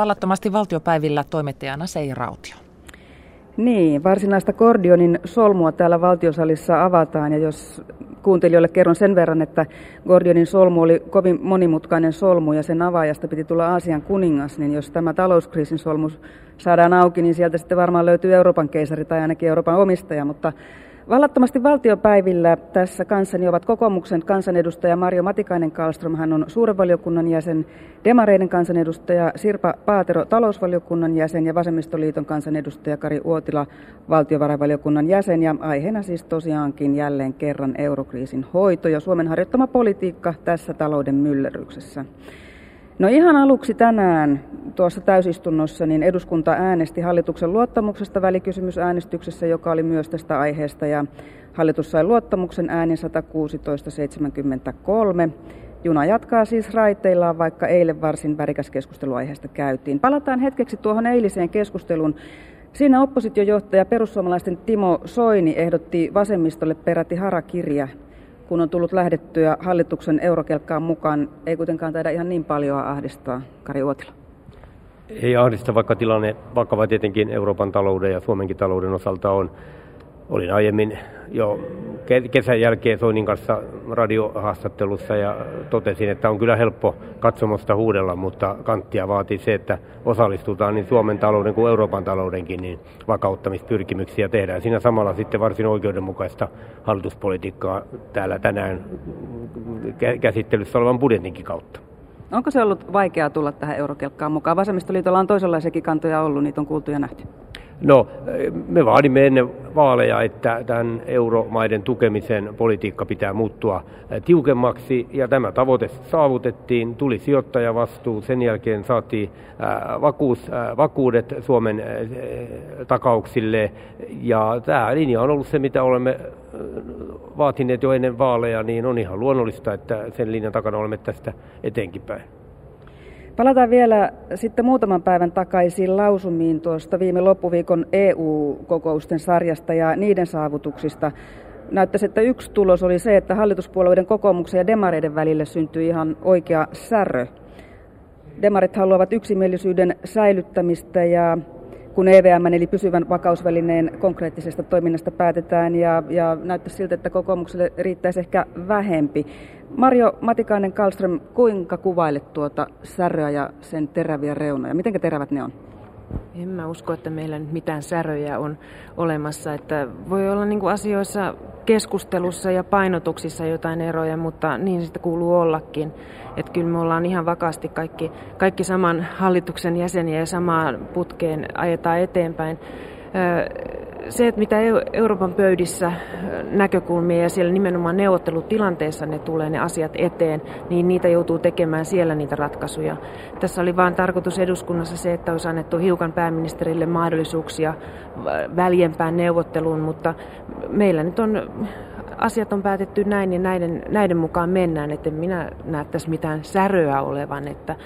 Vallattomasti valtiopäivillä toimittajana Sei Rautio. Niin, varsinaista Gordionin solmua täällä valtiosalissa avataan ja jos kuuntelijoille kerron sen verran, että Gordionin solmu oli kovin monimutkainen solmu ja sen avaajasta piti tulla Aasian kuningas, niin jos tämä talouskriisin solmu saadaan auki, niin sieltä sitten varmaan löytyy Euroopan keisari tai ainakin Euroopan omistaja, mutta Vallattomasti valtiopäivillä tässä kanssani ovat kokoomuksen kansanedustaja Mario Matikainen Kallström, hän on suuren valiokunnan jäsen, Demareiden kansanedustaja Sirpa Paatero talousvaliokunnan jäsen ja Vasemmistoliiton kansanedustaja Kari Uotila valtiovarainvaliokunnan jäsen ja aiheena siis tosiaankin jälleen kerran eurokriisin hoito ja Suomen harjoittama politiikka tässä talouden myllerryksessä. No ihan aluksi tänään tuossa täysistunnossa niin eduskunta äänesti hallituksen luottamuksesta välikysymysäänestyksessä, joka oli myös tästä aiheesta ja hallitus sai luottamuksen äänin 116.73. Juna jatkaa siis raiteillaan, vaikka eilen varsin värikäs keskustelu aiheesta käytiin. Palataan hetkeksi tuohon eiliseen keskusteluun. Siinä oppositiojohtaja perussuomalaisten Timo Soini ehdotti vasemmistolle peräti harakirja kun on tullut lähdettyä hallituksen eurokelkkaan mukaan, ei kuitenkaan taida ihan niin paljon ahdistaa. Kari Uotila. Ei ahdista, vaikka tilanne vakava tietenkin Euroopan talouden ja Suomenkin talouden osalta on. Olin aiemmin jo kesän jälkeen Soinin kanssa radiohaastattelussa ja totesin, että on kyllä helppo katsomosta huudella, mutta kanttia vaatii se, että osallistutaan niin Suomen talouden kuin Euroopan taloudenkin niin vakauttamispyrkimyksiä tehdään. Siinä samalla sitten varsin oikeudenmukaista hallituspolitiikkaa täällä tänään käsittelyssä olevan budjetinkin kautta. Onko se ollut vaikeaa tulla tähän eurokelkkaan mukaan? Vasemmistoliitolla on toisenlaisiakin kantoja ollut, niitä on kuultu ja nähty. No, me vaadimme ennen vaaleja, että tämän euromaiden tukemisen politiikka pitää muuttua tiukemmaksi ja tämä tavoite saavutettiin. Tuli sijoittajavastuu, sen jälkeen saatiin vakuus, vakuudet Suomen takauksille ja tämä linja on ollut se, mitä olemme vaatineet jo ennen vaaleja, niin on ihan luonnollista, että sen linjan takana olemme tästä eteenkin päin. Palataan vielä sitten muutaman päivän takaisin lausumiin tuosta viime loppuviikon EU-kokousten sarjasta ja niiden saavutuksista. Näyttäisi, että yksi tulos oli se, että hallituspuolueiden kokoomuksen ja demareiden välille syntyi ihan oikea särö. Demarit haluavat yksimielisyyden säilyttämistä ja kun EVM eli pysyvän vakausvälineen konkreettisesta toiminnasta päätetään ja, ja näyttää siltä, että kokoomukselle riittäisi ehkä vähempi. Marjo Matikainen Kallström, kuinka kuvailet tuota säröä ja sen teräviä reunoja? Miten terävät ne on? En mä usko, että meillä nyt mitään säröjä on olemassa. Että voi olla niin kuin asioissa keskustelussa ja painotuksissa jotain eroja, mutta niin sitä kuuluu ollakin. Että kyllä me ollaan ihan vakaasti kaikki, kaikki saman hallituksen jäseniä ja samaan putkeen ajetaan eteenpäin se, että mitä Euroopan pöydissä näkökulmia ja siellä nimenomaan neuvottelutilanteessa ne tulee ne asiat eteen, niin niitä joutuu tekemään siellä niitä ratkaisuja. Tässä oli vain tarkoitus eduskunnassa se, että olisi annettu hiukan pääministerille mahdollisuuksia väljempään neuvotteluun, mutta meillä nyt on asiat on päätetty näin ja näiden, näiden mukaan mennään, että minä näe tässä mitään säröä olevan, että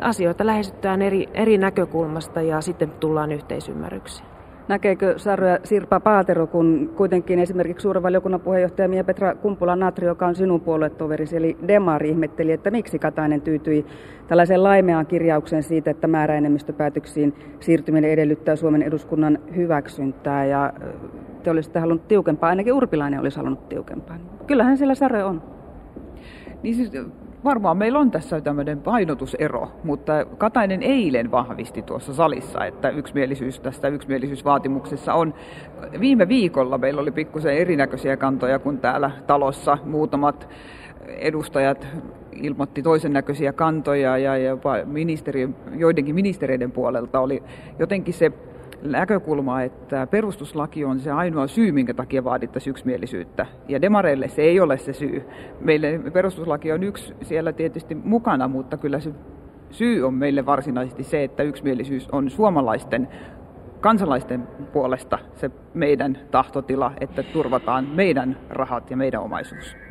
asioita lähestytään eri, eri näkökulmasta ja sitten tullaan yhteisymmärrykseen. Näkeekö Särö Sirpa Paatero, kun kuitenkin esimerkiksi suuren valiokunnan puheenjohtaja Mia Petra Kumpula-Natri, joka on sinun puoluetoverisi, eli Demari, ihmetteli, että miksi Katainen tyytyi tällaiseen laimeaan kirjaukseen siitä, että määräenemmistöpäätöksiin siirtyminen edellyttää Suomen eduskunnan hyväksyntää ja te olisitte halunnut tiukempaa, ainakin Urpilainen olisi halunnut tiukempaa. Kyllähän siellä Särö on. Niin siis varmaan meillä on tässä tämmöinen painotusero, mutta Katainen eilen vahvisti tuossa salissa, että yksimielisyys tästä yksimielisyysvaatimuksessa on. Viime viikolla meillä oli pikkusen erinäköisiä kantoja kuin täällä talossa. Muutamat edustajat ilmoitti toisen näköisiä kantoja ja jopa ministeri, joidenkin ministereiden puolelta oli jotenkin se näkökulma, että perustuslaki on se ainoa syy, minkä takia vaadittaisiin yksimielisyyttä. Ja demareille se ei ole se syy. Meille perustuslaki on yksi siellä tietysti mukana, mutta kyllä se syy on meille varsinaisesti se, että yksimielisyys on suomalaisten kansalaisten puolesta se meidän tahtotila, että turvataan meidän rahat ja meidän omaisuus.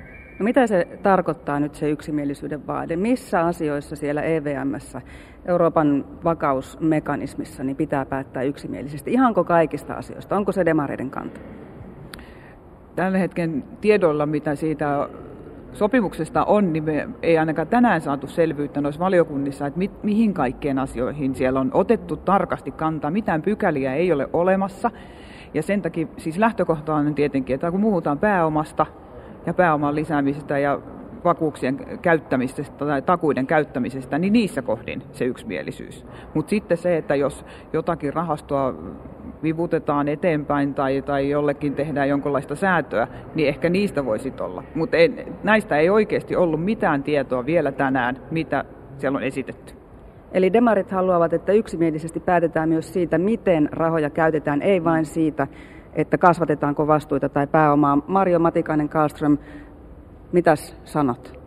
No mitä se tarkoittaa nyt se yksimielisyyden vaade? Missä asioissa siellä EVMssä, Euroopan vakausmekanismissa, niin pitää päättää yksimielisesti? Ihanko kaikista asioista? Onko se demareiden kanta? Tällä hetken tiedolla, mitä siitä sopimuksesta on, niin me ei ainakaan tänään saatu selvyyttä noissa valiokunnissa, että mi, mihin kaikkeen asioihin siellä on otettu tarkasti kantaa. Mitään pykäliä ei ole olemassa. Ja sen takia siis lähtökohta on tietenkin, että kun puhutaan pääomasta ja pääoman lisäämisestä ja vakuuksien käyttämisestä tai takuiden käyttämisestä, niin niissä kohdin se yksimielisyys. Mutta sitten se, että jos jotakin rahastoa vivutetaan eteenpäin tai, tai jollekin tehdään jonkinlaista säätöä, niin ehkä niistä voisi olla. Mutta näistä ei oikeasti ollut mitään tietoa vielä tänään, mitä siellä on esitetty. Eli demarit haluavat, että yksimielisesti päätetään myös siitä, miten rahoja käytetään, ei vain siitä, että kasvatetaanko vastuita tai pääomaa. Mario Matikainen Karlström, mitäs sanot?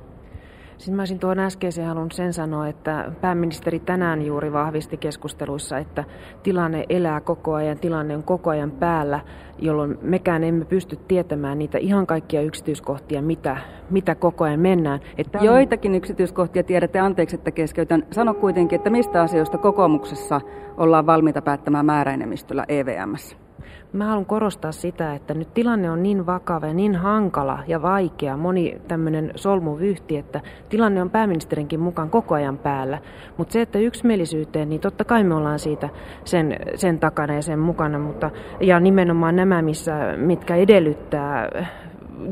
Siis mä olisin tuon äskeisen halunnut sen sanoa, että pääministeri tänään juuri vahvisti keskusteluissa, että tilanne elää koko ajan, tilanne on koko ajan päällä, jolloin mekään emme pysty tietämään niitä ihan kaikkia yksityiskohtia, mitä, mitä koko ajan mennään. Että Joitakin yksityiskohtia tiedätte, anteeksi että keskeytän. Sano kuitenkin, että mistä asioista kokoomuksessa ollaan valmiita päättämään määräenemmistöllä EVMssä? Mä haluan korostaa sitä, että nyt tilanne on niin vakava ja niin hankala ja vaikea, moni tämmöinen solmuvyhti, että tilanne on pääministerinkin mukaan koko ajan päällä. Mutta se, että yksimielisyyteen, niin totta kai me ollaan siitä sen, sen takana ja sen mukana, mutta ja nimenomaan nämä, missä, mitkä edellyttää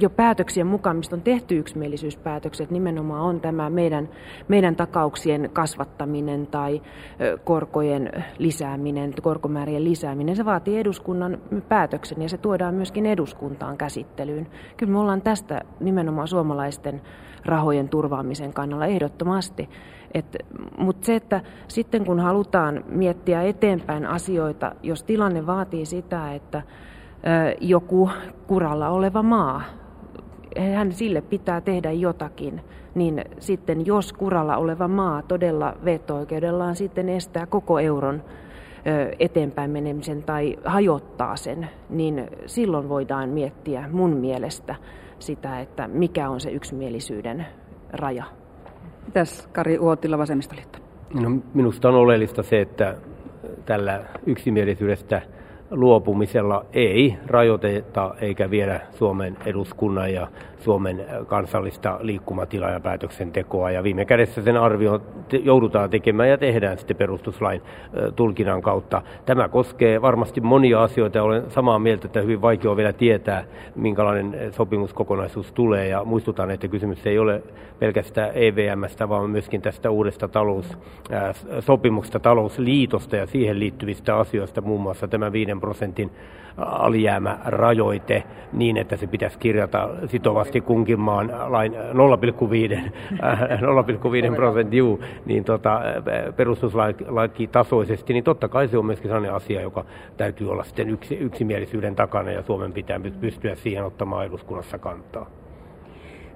jo päätöksien mukaan, mistä on tehty yksimielisyyspäätökset, nimenomaan on tämä meidän, meidän takauksien kasvattaminen tai korkojen lisääminen, korkomäärien lisääminen. Se vaatii eduskunnan päätöksen ja se tuodaan myöskin eduskuntaan käsittelyyn. Kyllä me ollaan tästä nimenomaan suomalaisten rahojen turvaamisen kannalla ehdottomasti. Mutta se, että sitten kun halutaan miettiä eteenpäin asioita, jos tilanne vaatii sitä, että joku kuralla oleva maa, hän sille pitää tehdä jotakin, niin sitten jos kuralla oleva maa todella veto-oikeudellaan sitten estää koko euron eteenpäin menemisen tai hajottaa sen, niin silloin voidaan miettiä mun mielestä sitä, että mikä on se yksimielisyyden raja. Mitäs Kari Uotila, Vasemmistoliitto? No, minusta on oleellista se, että tällä yksimielisyydestä luopumisella ei rajoiteta eikä viedä Suomen eduskunnan ja Suomen kansallista liikkumatilaa ja päätöksentekoa. Ja viime kädessä sen arvio joudutaan tekemään ja tehdään sitten perustuslain tulkinnan kautta. Tämä koskee varmasti monia asioita olen samaa mieltä, että hyvin vaikea on vielä tietää, minkälainen sopimuskokonaisuus tulee. Ja muistutan, että kysymys ei ole pelkästään EVMstä, vaan myöskin tästä uudesta taloussopimuksesta, talousliitosta ja siihen liittyvistä asioista, muun muassa tämä 5 prosentin alijäämärajoite niin, että se pitäisi kirjata sitovasti kunkin maan lain 0,5 0,5 prosentin juu, niin tota, perustuslaki tasoisesti, niin totta kai se on myöskin sellainen asia, joka täytyy olla sitten yksi, yksimielisyyden takana ja Suomen pitää pystyä siihen ottamaan eduskunnassa kantaa.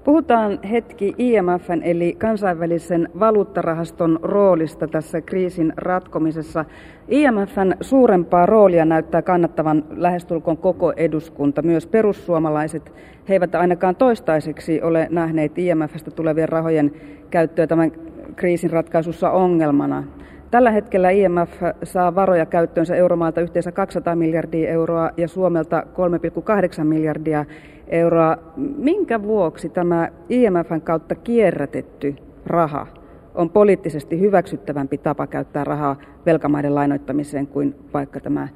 Puhutaan hetki IMFn eli kansainvälisen valuuttarahaston roolista tässä kriisin ratkomisessa. IMFn suurempaa roolia näyttää kannattavan lähestulkoon koko eduskunta, myös perussuomalaiset. He eivät ainakaan toistaiseksi ole nähneet IMFstä tulevien rahojen käyttöä tämän kriisin ratkaisussa ongelmana. Tällä hetkellä IMF saa varoja käyttöönsä euromaalta yhteensä 200 miljardia euroa ja Suomelta 3,8 miljardia euroa. Minkä vuoksi tämä IMFn kautta kierrätetty raha on poliittisesti hyväksyttävämpi tapa käyttää rahaa velkamaiden lainoittamiseen kuin vaikka tämä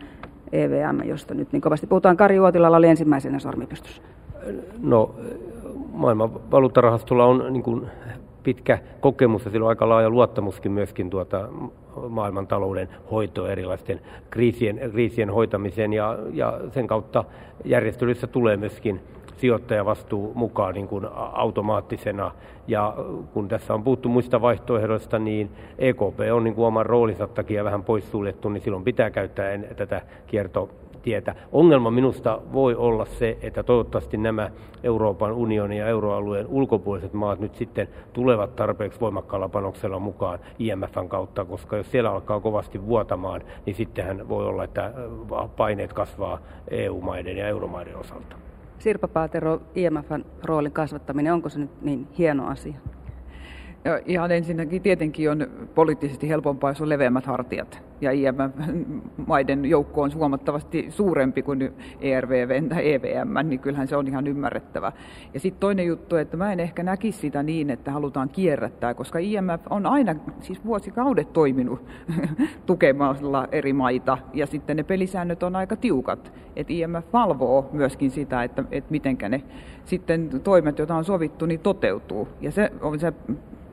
EVM, josta nyt niin kovasti puhutaan. Kari Uotilalla oli ensimmäisenä sormipystys. No, maailman valuuttarahastolla on niin kuin pitkä kokemus ja sillä on aika laaja luottamuskin myöskin tuota maailman talouden hoitoon, erilaisten kriisien, kriisien hoitamiseen ja, ja sen kautta järjestelyissä tulee myöskin sijoittajavastuu mukaan niin kuin automaattisena. Ja kun tässä on puhuttu muista vaihtoehdoista, niin EKP on niin kuin oman roolinsa takia vähän poissuljettu, niin silloin pitää käyttää tätä kierto tietä. Ongelma minusta voi olla se, että toivottavasti nämä Euroopan unionin ja euroalueen ulkopuoliset maat nyt sitten tulevat tarpeeksi voimakkaalla panoksella mukaan IMFn kautta, koska jos siellä alkaa kovasti vuotamaan, niin sittenhän voi olla, että paineet kasvaa EU-maiden ja euromaiden osalta. Sirpa Paatero, IMFn roolin kasvattaminen, onko se nyt niin hieno asia? Ja ihan ensinnäkin tietenkin on poliittisesti helpompaa, jos on leveämmät hartiat ja IMF-maiden joukko on huomattavasti suurempi kuin ERVV tai EVM, niin kyllähän se on ihan ymmärrettävä. Ja sitten toinen juttu, että mä en ehkä näkisi sitä niin, että halutaan kierrättää, koska IMF on aina, siis vuosikaudet toiminut tukemalla eri maita, ja sitten ne pelisäännöt on aika tiukat. Että IMF valvoo myöskin sitä, että, että miten ne sitten toimet, joita on sovittu, niin toteutuu. Ja se on se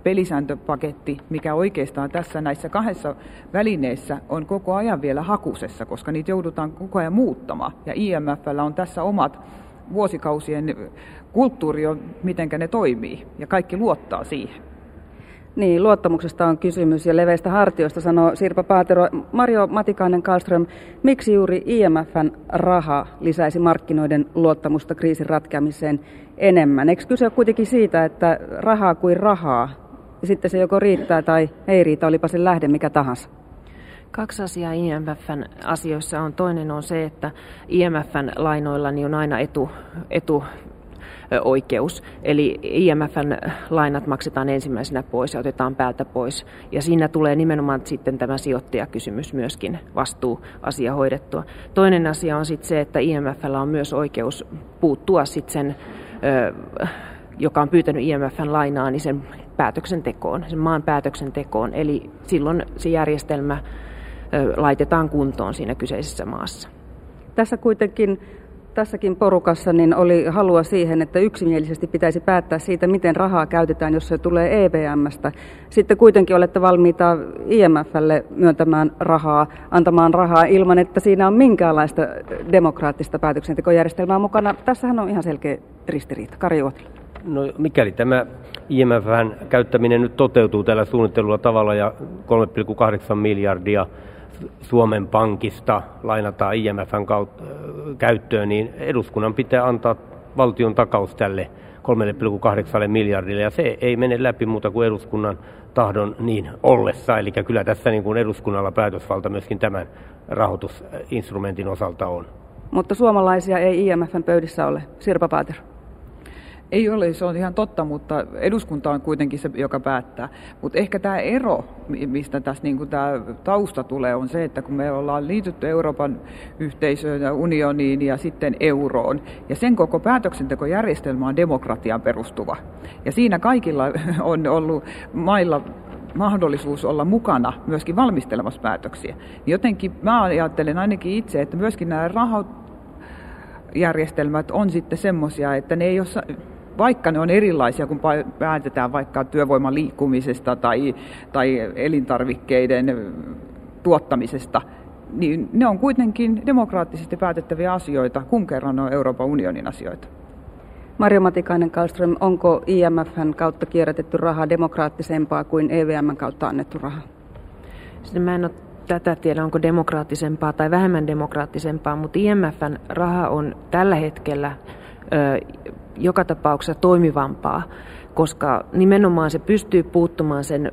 pelisääntöpaketti, mikä oikeastaan tässä näissä kahdessa välineessä on koko ajan vielä hakusessa, koska niitä joudutaan koko ajan muuttamaan. Ja IMFllä on tässä omat vuosikausien kulttuuri on, miten ne toimii, ja kaikki luottaa siihen. Niin, luottamuksesta on kysymys ja leveistä hartioista, sanoo Sirpa Paatero. Mario Matikainen Karlström, miksi juuri IMFn raha lisäisi markkinoiden luottamusta kriisin ratkeamiseen enemmän? Eikö kyse ole kuitenkin siitä, että rahaa kuin rahaa ja sitten se joko riittää tai ei riitä, olipa sen lähde mikä tahansa. Kaksi asiaa IMFn asioissa on. Toinen on se, että IMFn lainoilla niin on aina etu, etu oikeus. Eli IMFn lainat maksetaan ensimmäisenä pois ja otetaan päältä pois. Ja siinä tulee nimenomaan sitten tämä sijoittajakysymys myöskin vastuuasia hoidettua. Toinen asia on sitten se, että IMFllä on myös oikeus puuttua sitten sen, joka on pyytänyt IMFn lainaa, niin sen päätöksentekoon, sen maan päätöksentekoon. Eli silloin se järjestelmä laitetaan kuntoon siinä kyseisessä maassa. Tässä kuitenkin tässäkin porukassa niin oli halua siihen, että yksimielisesti pitäisi päättää siitä, miten rahaa käytetään, jos se tulee EVMstä. Sitten kuitenkin olette valmiita IMFlle myöntämään rahaa, antamaan rahaa ilman, että siinä on minkäänlaista demokraattista päätöksentekojärjestelmää mukana. Tässähän on ihan selkeä ristiriita. Kari Uotila. No mikäli tämä IMFn käyttäminen nyt toteutuu tällä suunnittelulla tavalla ja 3,8 miljardia Suomen Pankista lainataan IMFn kautta, käyttöön, niin eduskunnan pitää antaa valtion takaus tälle 3,8 miljardille, ja se ei mene läpi muuta kuin eduskunnan tahdon niin ollessa. Eli kyllä tässä niin kuin eduskunnalla päätösvalta myöskin tämän rahoitusinstrumentin osalta on. Mutta suomalaisia ei IMFn pöydissä ole. Sirpa Paatero. Ei ole, se on ihan totta, mutta eduskunta on kuitenkin se, joka päättää. Mutta ehkä tämä ero, mistä tässä niin tämä tausta tulee, on se, että kun me ollaan liitytty Euroopan yhteisöön ja unioniin ja sitten euroon, ja sen koko päätöksentekojärjestelmä on demokratiaan perustuva. Ja siinä kaikilla on ollut mailla mahdollisuus olla mukana myöskin valmistelemassa päätöksiä. Jotenkin mä ajattelen ainakin itse, että myöskin nämä rahat järjestelmät on sitten semmoisia, että ne ei ole vaikka ne on erilaisia, kun päätetään vaikka työvoiman liikkumisesta tai, tai elintarvikkeiden tuottamisesta, niin ne on kuitenkin demokraattisesti päätettäviä asioita, kun kerran on Euroopan unionin asioita. Marjo Matikainen Kallström, onko IMFn kautta kierrätetty rahaa demokraattisempaa kuin EVMn kautta annettu raha? Sitten mä en ole tätä tiedä, onko demokraattisempaa tai vähemmän demokraattisempaa, mutta IMFn raha on tällä hetkellä joka tapauksessa toimivampaa, koska nimenomaan se pystyy puuttumaan sen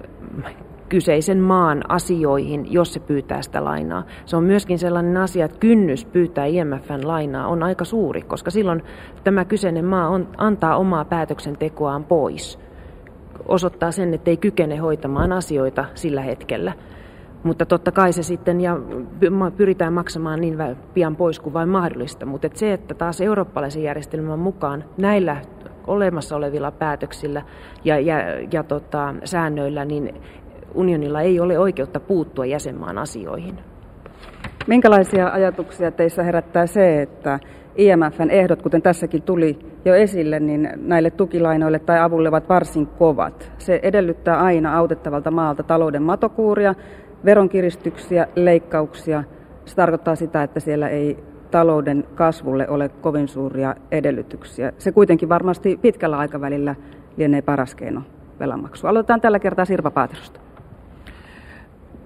kyseisen maan asioihin, jos se pyytää sitä lainaa. Se on myöskin sellainen asia, että kynnys pyytää IMFn lainaa on aika suuri, koska silloin tämä kyseinen maa on, antaa omaa päätöksentekoaan pois. Osoittaa sen, että ei kykene hoitamaan asioita sillä hetkellä. Mutta totta kai se sitten ja pyritään maksamaan niin pian pois kuin vain mahdollista. Mutta et se, että taas eurooppalaisen järjestelmän mukaan näillä olemassa olevilla päätöksillä ja, ja, ja tota, säännöillä, niin unionilla ei ole oikeutta puuttua jäsenmaan asioihin. Minkälaisia ajatuksia teissä herättää se, että IMFn ehdot, kuten tässäkin tuli jo esille, niin näille tukilainoille tai avulle ovat varsin kovat. Se edellyttää aina autettavalta maalta talouden matokuuria, veronkiristyksiä, leikkauksia. Se tarkoittaa sitä, että siellä ei talouden kasvulle ole kovin suuria edellytyksiä. Se kuitenkin varmasti pitkällä aikavälillä lienee paras keino velanmaksu. Aloitetaan tällä kertaa Sirpa Paaterosta.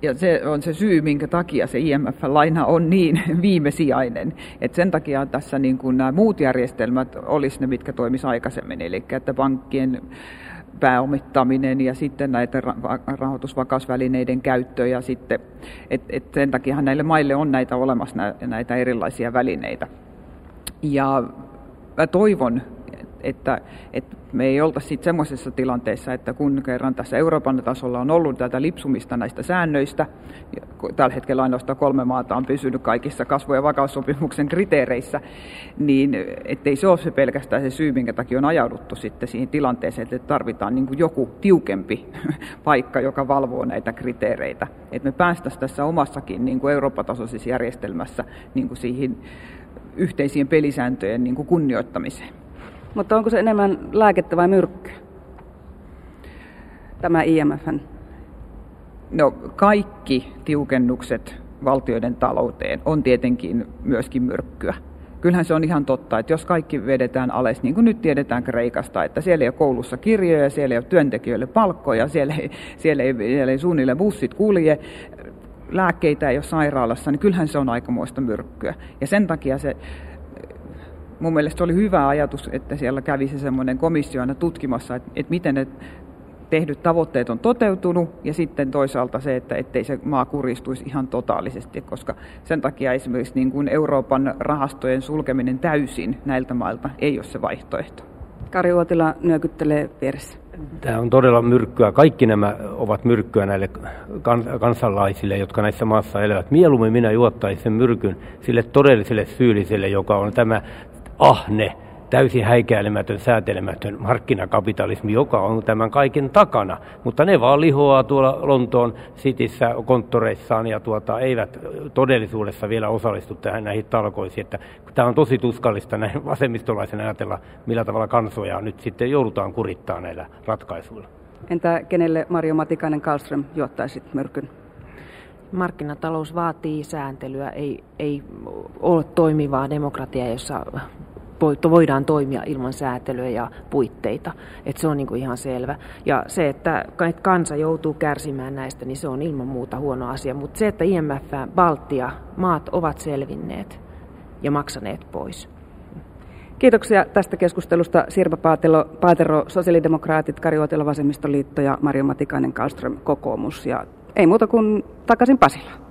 Ja se on se syy, minkä takia se IMF-laina on niin viimesijainen. Et sen takia tässä niin kuin nämä muut järjestelmät olisi ne, mitkä toimisivat aikaisemmin. Eli että pankkien pääomittaminen ja sitten näitä rahoitusvakausvälineiden käyttö ja sitten, et, et sen takia näille maille on näitä olemassa näitä erilaisia välineitä. Ja mä toivon, että, että me ei oltaisi sitten semmoisessa tilanteessa, että kun kerran tässä Euroopan tasolla on ollut tätä lipsumista näistä säännöistä, tällä hetkellä ainoastaan kolme maata on pysynyt kaikissa kasvu- ja vakaussopimuksen kriteereissä, niin ettei se ole se pelkästään se syy, minkä takia on ajauduttu sitten siihen tilanteeseen, että tarvitaan niin joku tiukempi paikka, joka valvoo näitä kriteereitä. Että me päästäisiin tässä omassakin niin kuin Euroopan tasoisessa järjestelmässä niin kuin siihen yhteisien pelisääntöjen niin kuin kunnioittamiseen. Mutta onko se enemmän lääkettä vai myrkkyä? Tämä IMFn? No kaikki tiukennukset valtioiden talouteen on tietenkin myöskin myrkkyä. Kyllähän se on ihan totta, että jos kaikki vedetään alas, niin kuin nyt tiedetään Kreikasta, että siellä ei ole koulussa kirjoja, siellä ei ole työntekijöille palkkoja, siellä ei, siellä ei, siellä ei suunnilleen bussit kulje, lääkkeitä ei ole sairaalassa, niin kyllähän se on aikamoista myrkkyä. Ja sen takia se mun mielestä oli hyvä ajatus, että siellä kävi se semmoinen komissio aina tutkimassa, että, että miten ne tehdyt tavoitteet on toteutunut ja sitten toisaalta se, että ettei se maa kuristuisi ihan totaalisesti, koska sen takia esimerkiksi niin kuin Euroopan rahastojen sulkeminen täysin näiltä mailta ei ole se vaihtoehto. Kari Uotila nyökyttelee vieressä. Tämä on todella myrkkyä. Kaikki nämä ovat myrkkyä näille kansalaisille, jotka näissä maassa elävät. Mieluummin minä juottaisin sen myrkyn sille todelliselle syylliselle, joka on tämä ahne, täysin häikäilemätön, säätelemätön markkinakapitalismi, joka on tämän kaiken takana. Mutta ne vaan lihoaa tuolla Lontoon sitissä konttoreissaan ja tuota, eivät todellisuudessa vielä osallistu tähän näihin talkoisiin. Että tämä on tosi tuskallista näin vasemmistolaisen ajatella, millä tavalla kansoja nyt sitten joudutaan kurittaa näillä ratkaisuilla. Entä kenelle Mario Matikainen Karlström juottaisit myrkyn? Markkinatalous vaatii sääntelyä, ei, ei ole toimivaa demokratiaa, jossa voidaan toimia ilman säätelyä ja puitteita. että se on niinku ihan selvä. Ja se, että kansa joutuu kärsimään näistä, niin se on ilman muuta huono asia. Mutta se, että IMF, Baltia, maat ovat selvinneet ja maksaneet pois. Kiitoksia tästä keskustelusta Sirpa Paatelo, Paatero, sosiaalidemokraatit, Kari Uotila, Vasemmistoliitto ja Mario Matikainen, Kallström, kokoomus. Ja ei muuta kuin takaisin Pasilaan.